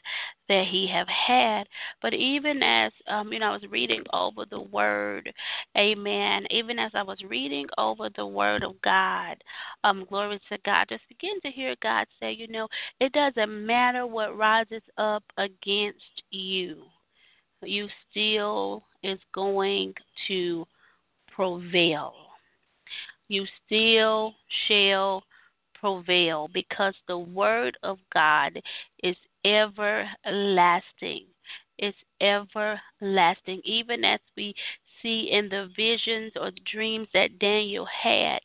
that he have had. But even as um, you know, I was reading over the word, Amen. Even as I was reading over the word of God, um, glory to God. Just begin to hear God say, you know, it doesn't matter what rises up against you, you still is going to prevail. You still shall prevail because the word of God is everlasting. It's everlasting. Even as we see in the visions or the dreams that Daniel had,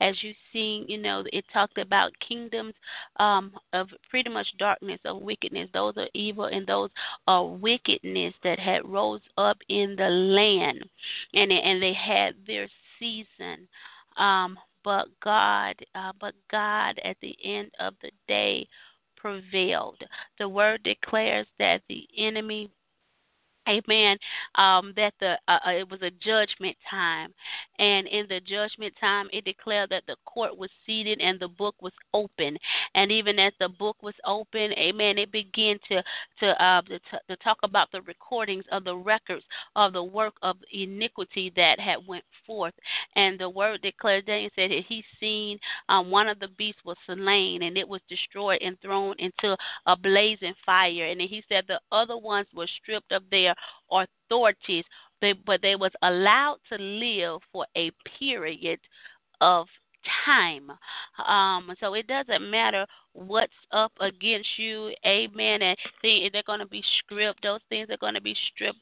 as you see, you know, it talked about kingdoms um, of pretty much darkness, of wickedness. Those are evil, and those are wickedness that had rose up in the land, and and they had their season. Um, but God, uh, but God at the end of the day prevailed. The word declares that the enemy Amen. Um, that the uh, uh, it was a judgment time, And in the judgment time, it declared that the court was seated and the book was open. And even as the book was open, amen, it began to to uh to, to talk about the recordings of the records of the work of iniquity that had went forth. And the word declared, Daniel said that he seen um, one of the beasts was slain and it was destroyed and thrown into a blazing fire. And he said the other ones were stripped of their authorities, they, but they was allowed to live for a period of time. Um, so it doesn't matter what's up against you, amen. And they're going to be stripped. Those things are going to be stripped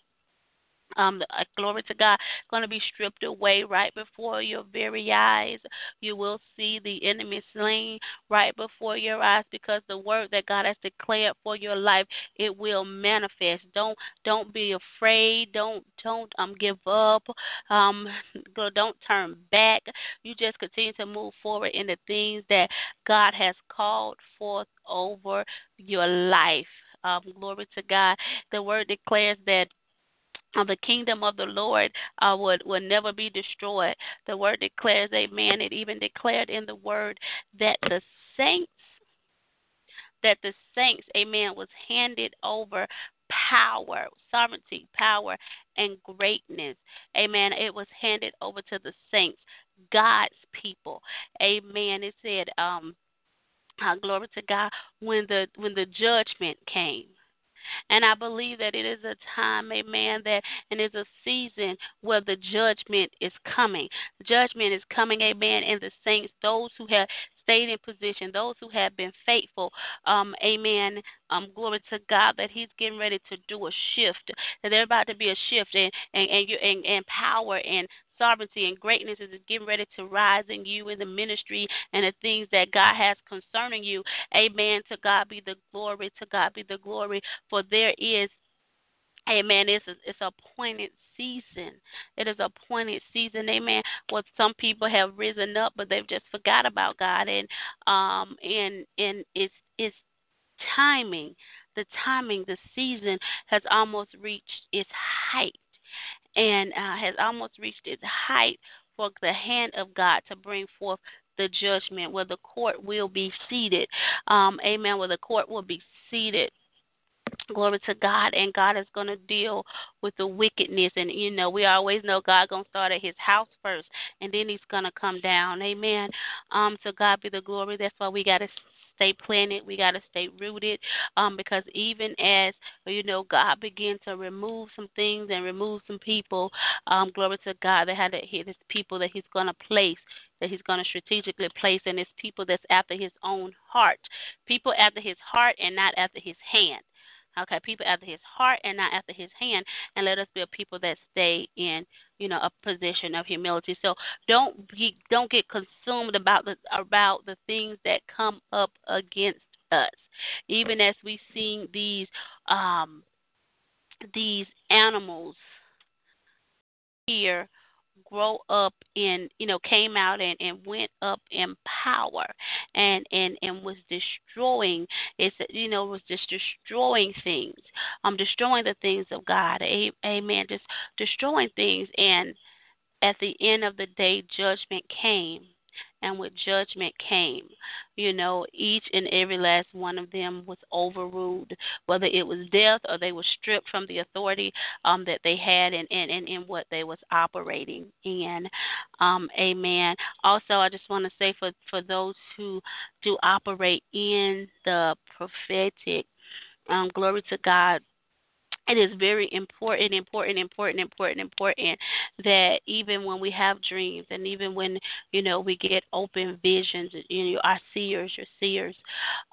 um, uh, glory to God, going to be stripped away right before your very eyes. You will see the enemy slain right before your eyes because the word that God has declared for your life it will manifest. Don't don't be afraid. Don't don't um give up. Um, don't turn back. You just continue to move forward in the things that God has called forth over your life. Um, glory to God. The word declares that the kingdom of the Lord uh, would never be destroyed. The word declares, Amen. It even declared in the word that the saints, that the saints, Amen, was handed over power, sovereignty, power, and greatness. Amen. It was handed over to the saints, God's people. Amen. It said, um, uh, glory to God, when the when the judgment came. And I believe that it is a time, amen, that and it's a season where the judgment is coming. Judgment is coming, amen, and the saints, those who have stayed in position, those who have been faithful, um, amen. Um, glory to God that He's getting ready to do a shift. That there's about to be a shift and and and, and, and power and sovereignty and greatness is getting ready to rise in you in the ministry and the things that God has concerning you. Amen. To God be the glory. To God be the glory. For there is, amen, it's a, it's appointed season. It is a appointed season, amen. Well, some people have risen up, but they've just forgot about God, and um, and and it's it's timing. The timing, the season has almost reached its height and uh, has almost reached its height for the hand of God to bring forth the judgment, where the court will be seated. Um, amen. Where the court will be seated. Glory to God, and God is going to deal with the wickedness. And you know, we always know God going to start at His house first, and then He's going to come down. Amen. Um, so God be the glory. That's why we got to stay planted. We got to stay rooted um, because even as, you know, God began to remove some things and remove some people, um, glory to God, that had to hit his people that he's going to place that he's going to strategically place in his people that's after his own heart. People after his heart and not after his hand. Okay, people after his heart and not after his hand, and let us be a people that stay in, you know, a position of humility. So don't be, don't get consumed about the about the things that come up against us. Even as we see these um these animals here grow up in you know came out and, and went up in power and and and was destroying it's you know was just destroying things um destroying the things of god amen just destroying things. And at the end of the day judgment came and with judgment came. You know, each and every last one of them was overruled, whether it was death or they were stripped from the authority um, that they had and in, in, in, what they was operating in. Um, amen. Also, I just want to say for, for those who do operate in the prophetic, um, glory to God, it is very important, important, important, important, important that even when we have dreams and even when you know we get open visions, you know, our seers, your seers,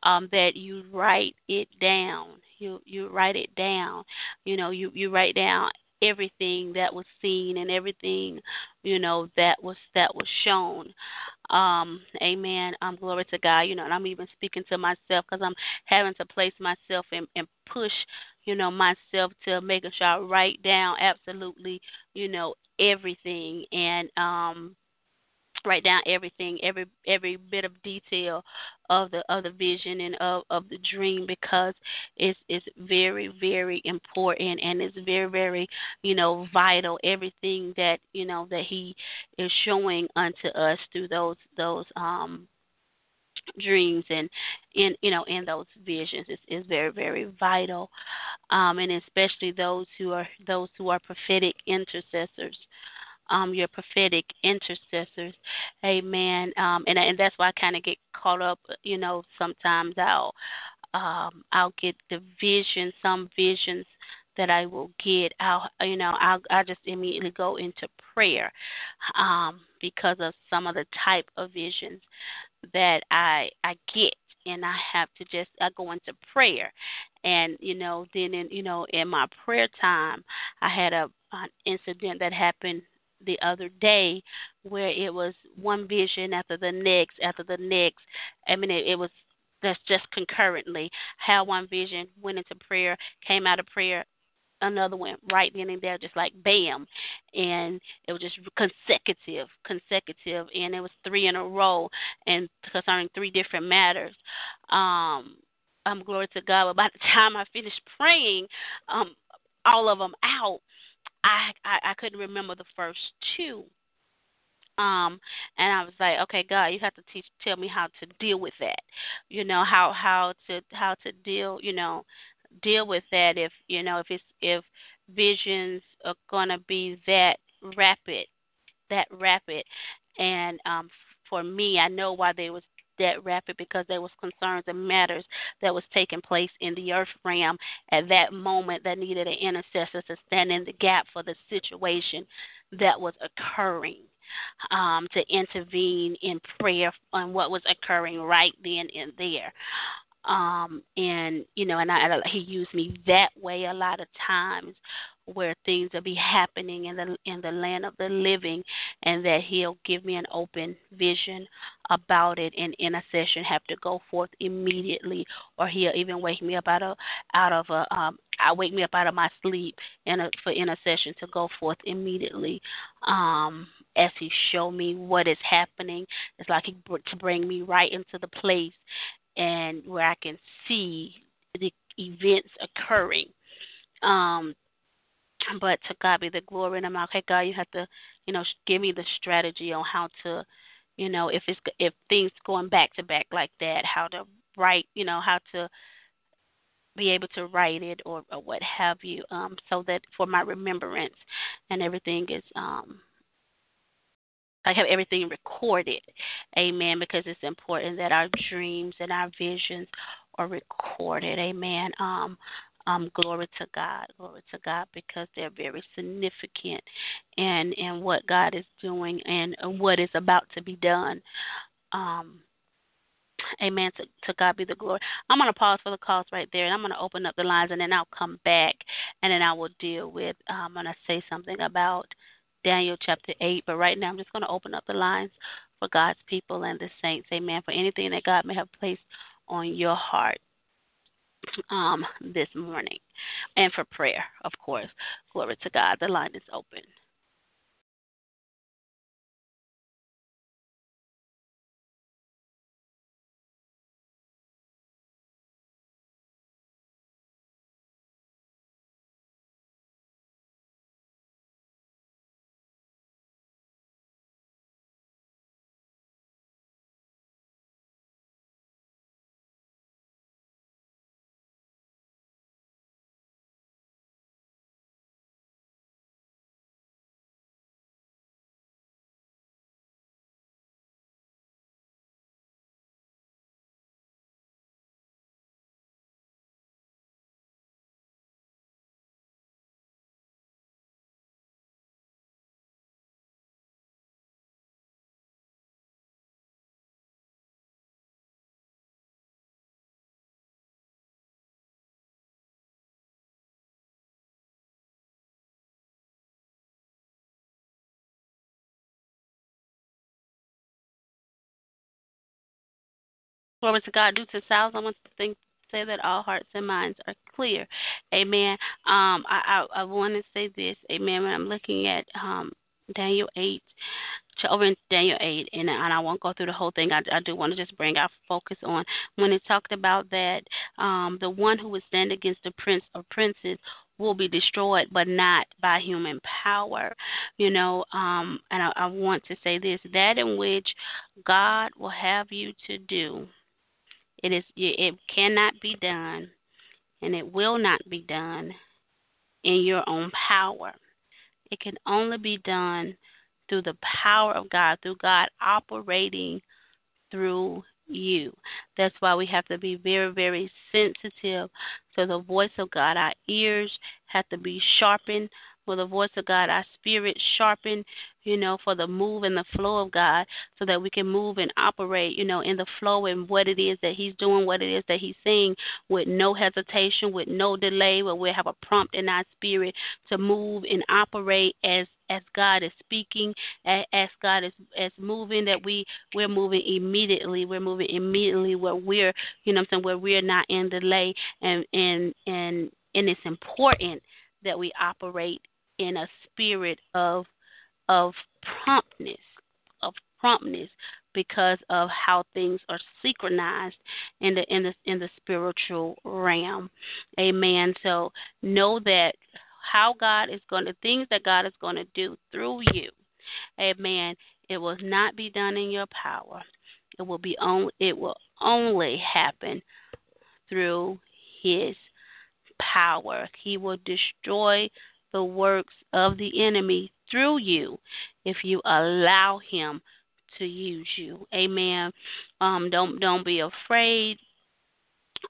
um, that you write it down. You you write it down. You know, you you write down everything that was seen and everything you know that was that was shown um amen um glory to god you know and i'm even speaking to myself because i'm having to place myself and, and push you know, myself to making sure I write down absolutely, you know, everything and um write down everything, every every bit of detail of the of the vision and of of the dream because it's it's very very important and it's very very you know vital everything that you know that he is showing unto us through those those um dreams and in you know in those visions is, is very very vital um and especially those who are those who are prophetic intercessors um, your prophetic intercessors. Amen. Um, and and that's why I kind of get caught up. You know, sometimes I'll um, I'll get the vision, some visions that I will get. I'll you know I'll I just immediately go into prayer um, because of some of the type of visions that I I get and I have to just I go into prayer, and you know then in you know in my prayer time I had a an incident that happened the other day where it was one vision after the next after the next. I mean, it, it was that's just concurrently how one vision went into prayer, came out of prayer, another one right then and there, just like bam, and it was just consecutive, consecutive, and it was three in a row, and concerning three different matters. Um, um, glory to God. But by the [LAUGHS] time I finished praying, um, all of them out, I, I I couldn't remember the first two. Um, and I was like, okay, God, you have to teach, tell me how to deal with that. You know how how to how to deal, you know, deal with that if you know if it's if visions are gonna be that rapid, that rapid, and um, for me, I know why they was that rapid because there was concerns and matters that was taking place in the earth realm at that moment that needed an intercessor to stand in the gap for the situation that was occurring um, to intervene in prayer on what was occurring right then and there um and you know and I, he used me that way a lot of times where things will be happening in the in the land of the living and that he'll give me an open vision about it and intercession have to go forth immediately or he'll even wake me up out of out of a um I wake me up out of my sleep and for intercession to go forth immediately um as he show me what is happening. It's like he br- to bring me right into the place and where I can see the events occurring um but to God be the glory. And I'm like, okay, God, you have to, you know, give me the strategy on how to, you know, if it's if things going back to back like that, how to write, you know, how to be able to write it or, or what have you, um, so that for my remembrance and everything is um I have everything recorded. Amen. Because it's important that our dreams and our visions are recorded. Amen. Um, um, glory to God, glory to God, because they're very significant in in what God is doing and what is about to be done. Um, Amen. To, to God be the glory. I'm going to pause for the calls right there, and I'm going to open up the lines, and then I'll come back, and then I will deal with. I'm going to say something about Daniel chapter eight, but right now I'm just going to open up the lines for God's people and the saints. Amen. For anything that God may have placed on your heart um, this morning. And for prayer, of course. Glory to God. The line is open. Glory to God. Due to silence, I want to think, say that all hearts and minds are clear. Amen. Um, I, I, I want to say this. Amen. When I'm looking at um, Daniel 8, to over in Daniel 8, and, and I won't go through the whole thing. I, I do want to just bring our focus on when it talked about that um, the one who would stand against the prince or princes will be destroyed, but not by human power. You know, um, and I, I want to say this: that in which God will have you to do, it is it cannot be done, and it will not be done in your own power. It can only be done through the power of God, through God operating through you. That's why we have to be very, very sensitive to the voice of God. Our ears have to be sharpened with the voice of God, our spirit sharpened, you know, for the move and the flow of God so that we can move and operate, you know, in the flow and what it is that He's doing, what it is that He's saying with no hesitation, with no delay, where we have a prompt in our spirit to move and operate as as God is speaking, as God is as moving, that we we're moving immediately. We're moving immediately where we're, you know, I'm saying where we're not in delay, and and and and it's important that we operate in a spirit of of promptness, of promptness because of how things are synchronized in the in the in the spiritual realm. Amen. So know that how God is going to things that God is going to do through you. Amen. It will not be done in your power. It will be only it will only happen through his power. He will destroy the works of the enemy through you if you allow him to use you. Amen. Um, don't don't be afraid.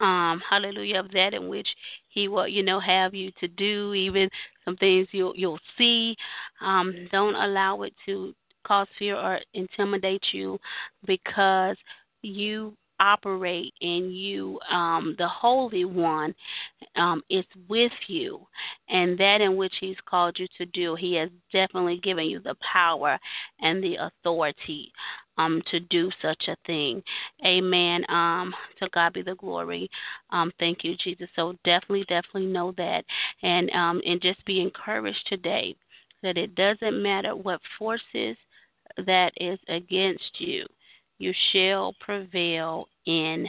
Um, hallelujah of that in which he will, you know, have you to do, even some things you'll you'll see. Um, don't allow it to cause fear or intimidate you because you operate in you, um, the Holy One um, is with you, and that in which He's called you to do, He has definitely given you the power and the authority um, to do such a thing. Amen. Um, to God be the glory. Um, thank you, Jesus. So definitely, definitely know that, and um, and just be encouraged today that it doesn't matter what forces that is against you you shall prevail in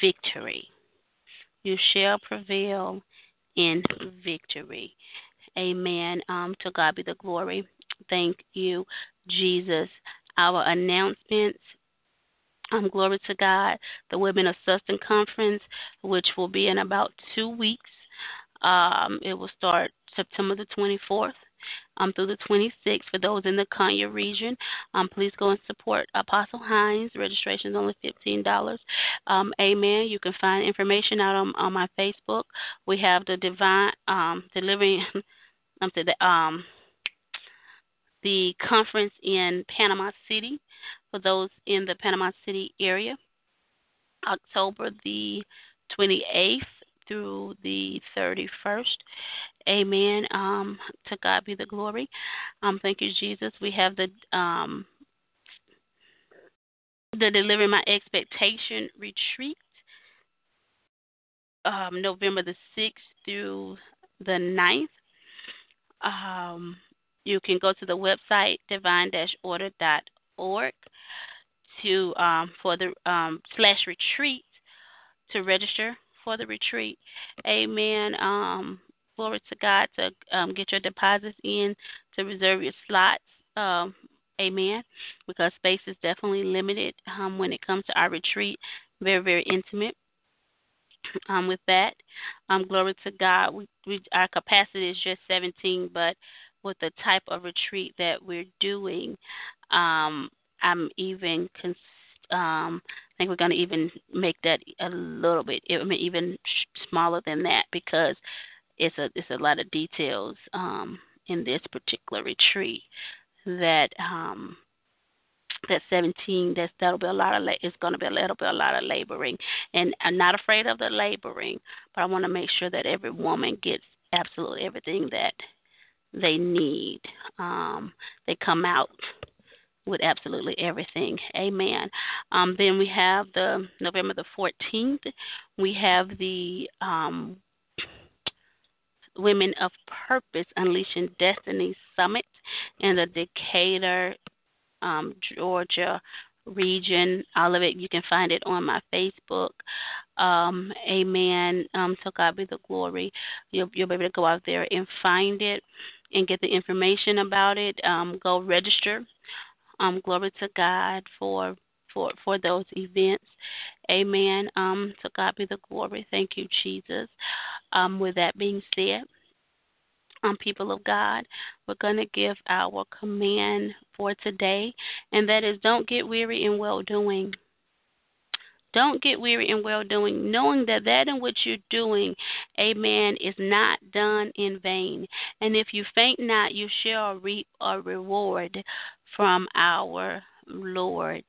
victory. You shall prevail in victory. Amen. Um, to God be the glory. Thank you, Jesus. Our announcements. Um, glory to God. The Women of Sustan Conference, which will be in about two weeks. Um, it will start September the 24th um, through the 26th. For those in the Kenya region, um, please go and support Apostle Hines. Registration is only $15. Um, amen. You can find information out on, on my Facebook. We have the divine um, delivering [LAUGHS] um, the um, the conference in Panama City for those in the Panama City area. October the 28th through the 31st. Amen. Um, to God be the glory. Um, thank you, Jesus. We have the um, the Delivering My Expectation retreat, um, November the 6th through the 9th. Um, you can go to the website divine-order.org to um, for the um, slash retreat to register for the retreat. Amen. Um, glory to God to um, get your deposits in to reserve your slots. Um, amen. Because space is definitely limited um, when it comes to our retreat. Very, very intimate. Um, with that, um, glory to God. We, we, our capacity is just 17, but with the type of retreat that we're doing, um, I'm even cons- um, I think we're going to even make that a little bit even smaller than that because it's a it's a lot of details um, in this particular retreat that um, that 17 that's that'll be a lot of la- it's going to be a little bit a lot of laboring and I'm not afraid of the laboring but I want to make sure that every woman gets absolutely everything that they need um, they come out with absolutely everything. Amen. Um, then we have the November the 14th. We have the um, Women of Purpose Unleashing Destiny Summit in the Decatur um, Georgia region. All of it, you can find it on my Facebook. Um, amen. Um, to God be the glory. You'll, you'll be able to go out there and find it and get the information about it. Um, go register. Um, glory to God for for for those events. Amen. Um, to God be the glory. Thank you, Jesus. Um, with that being said, um, people of God, we're going to give our command for today, and that is don't get weary in well doing. Don't get weary in well doing, knowing that that in which you're doing, amen, is not done in vain. And if you faint not, you shall reap a reward from our Lord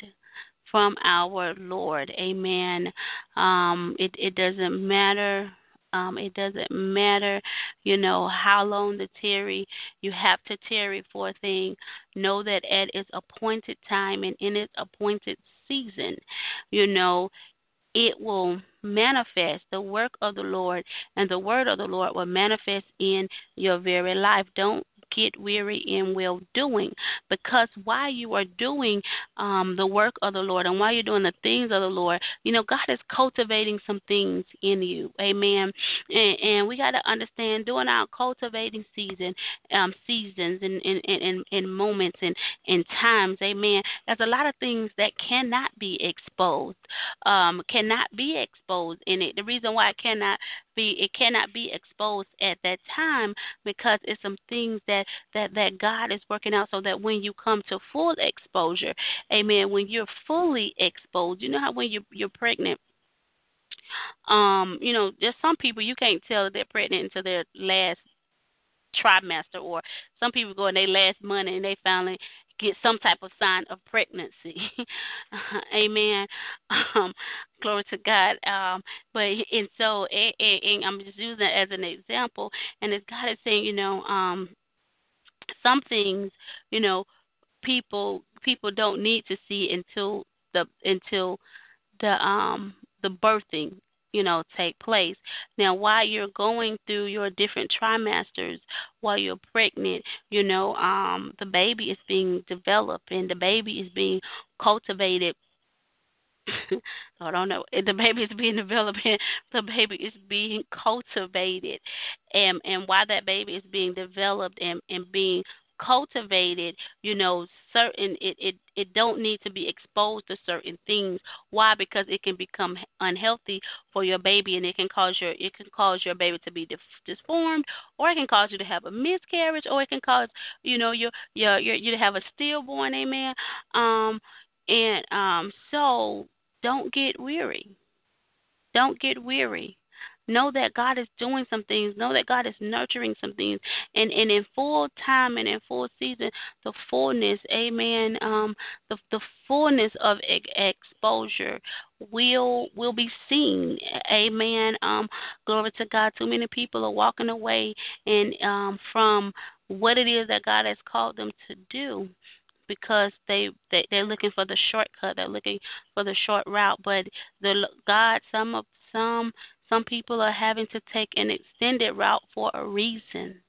from our Lord. Amen. Um, it, it doesn't matter. Um, it doesn't matter, you know, how long the tarry. You have to tarry for a thing. Know that at its appointed time and in its appointed season, you know, it will manifest the work of the Lord and the word of the Lord will manifest in your very life. Don't get weary in well doing because while you are doing um, the work of the Lord and while you're doing the things of the Lord, you know, God is cultivating some things in you. Amen. And, and we got to understand during our cultivating season, um, seasons and, and, and, and moments and, and times, amen, there's a lot of things that cannot be exposed, um, cannot be exposed in it. The reason why it cannot be it cannot be exposed at that time because it's some things that that that that God is working out so that when you come to full exposure, amen, when you're fully exposed, you know how when you you're pregnant um, you know, there's some people you can't tell that they're pregnant until their last trimester, or some people go in their last month and they finally get some type of sign of pregnancy. [LAUGHS] Amen. Um, glory to God. Um, but and so and, and I'm just using that as an example. And as God is saying, you know, um, some things, you know, people people don't need to see until the until the um the birthing you know, take place. Now, while you're going through your different trimesters, while you're pregnant, you know, um, the baby is being developed and the baby is being cultivated. I don't know. The baby is being developed. [LAUGHS] The baby is being cultivated, and and while that baby is being developed and and being cultivated, you know, certain it, it it don't need to be exposed to certain things. Why? Because it can become unhealthy for your baby, and it can cause your it can cause your baby to be disformed, or it can cause you to have a miscarriage, or it can cause you know your your, your you to have a stillborn. Amen. Um, and um, so don't get weary. Don't get weary. Know that God is doing some things. Know that God is nurturing some things. And, and in full time and in full season, the fullness, amen, um, the, the fullness of exposure will will be seen. Amen. Um, glory to God. Too many people are walking away and um, from what it is that God has called them to do because they, they they're looking for the shortcut. They're looking for the short route. But the God, some of some some people are having to take an extended route for a reason.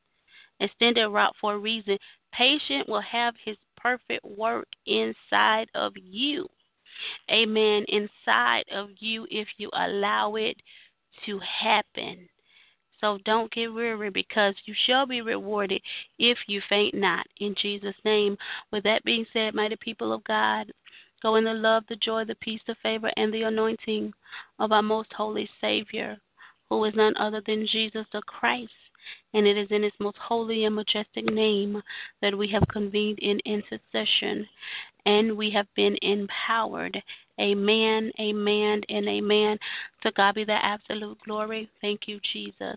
Extended route for a reason. Patient will have his perfect work inside of you. Amen. Inside of you if you allow it to happen. So don't get weary because you shall be rewarded if you faint not. In Jesus' name. With that being said, mighty people of God, Go in the love, the joy, the peace, the favor, and the anointing of our most holy Savior, who is none other than Jesus the Christ. And it is in his most holy and majestic name that we have convened in intercession and we have been empowered. Amen, amen, and amen. To God be the absolute glory. Thank you, Jesus.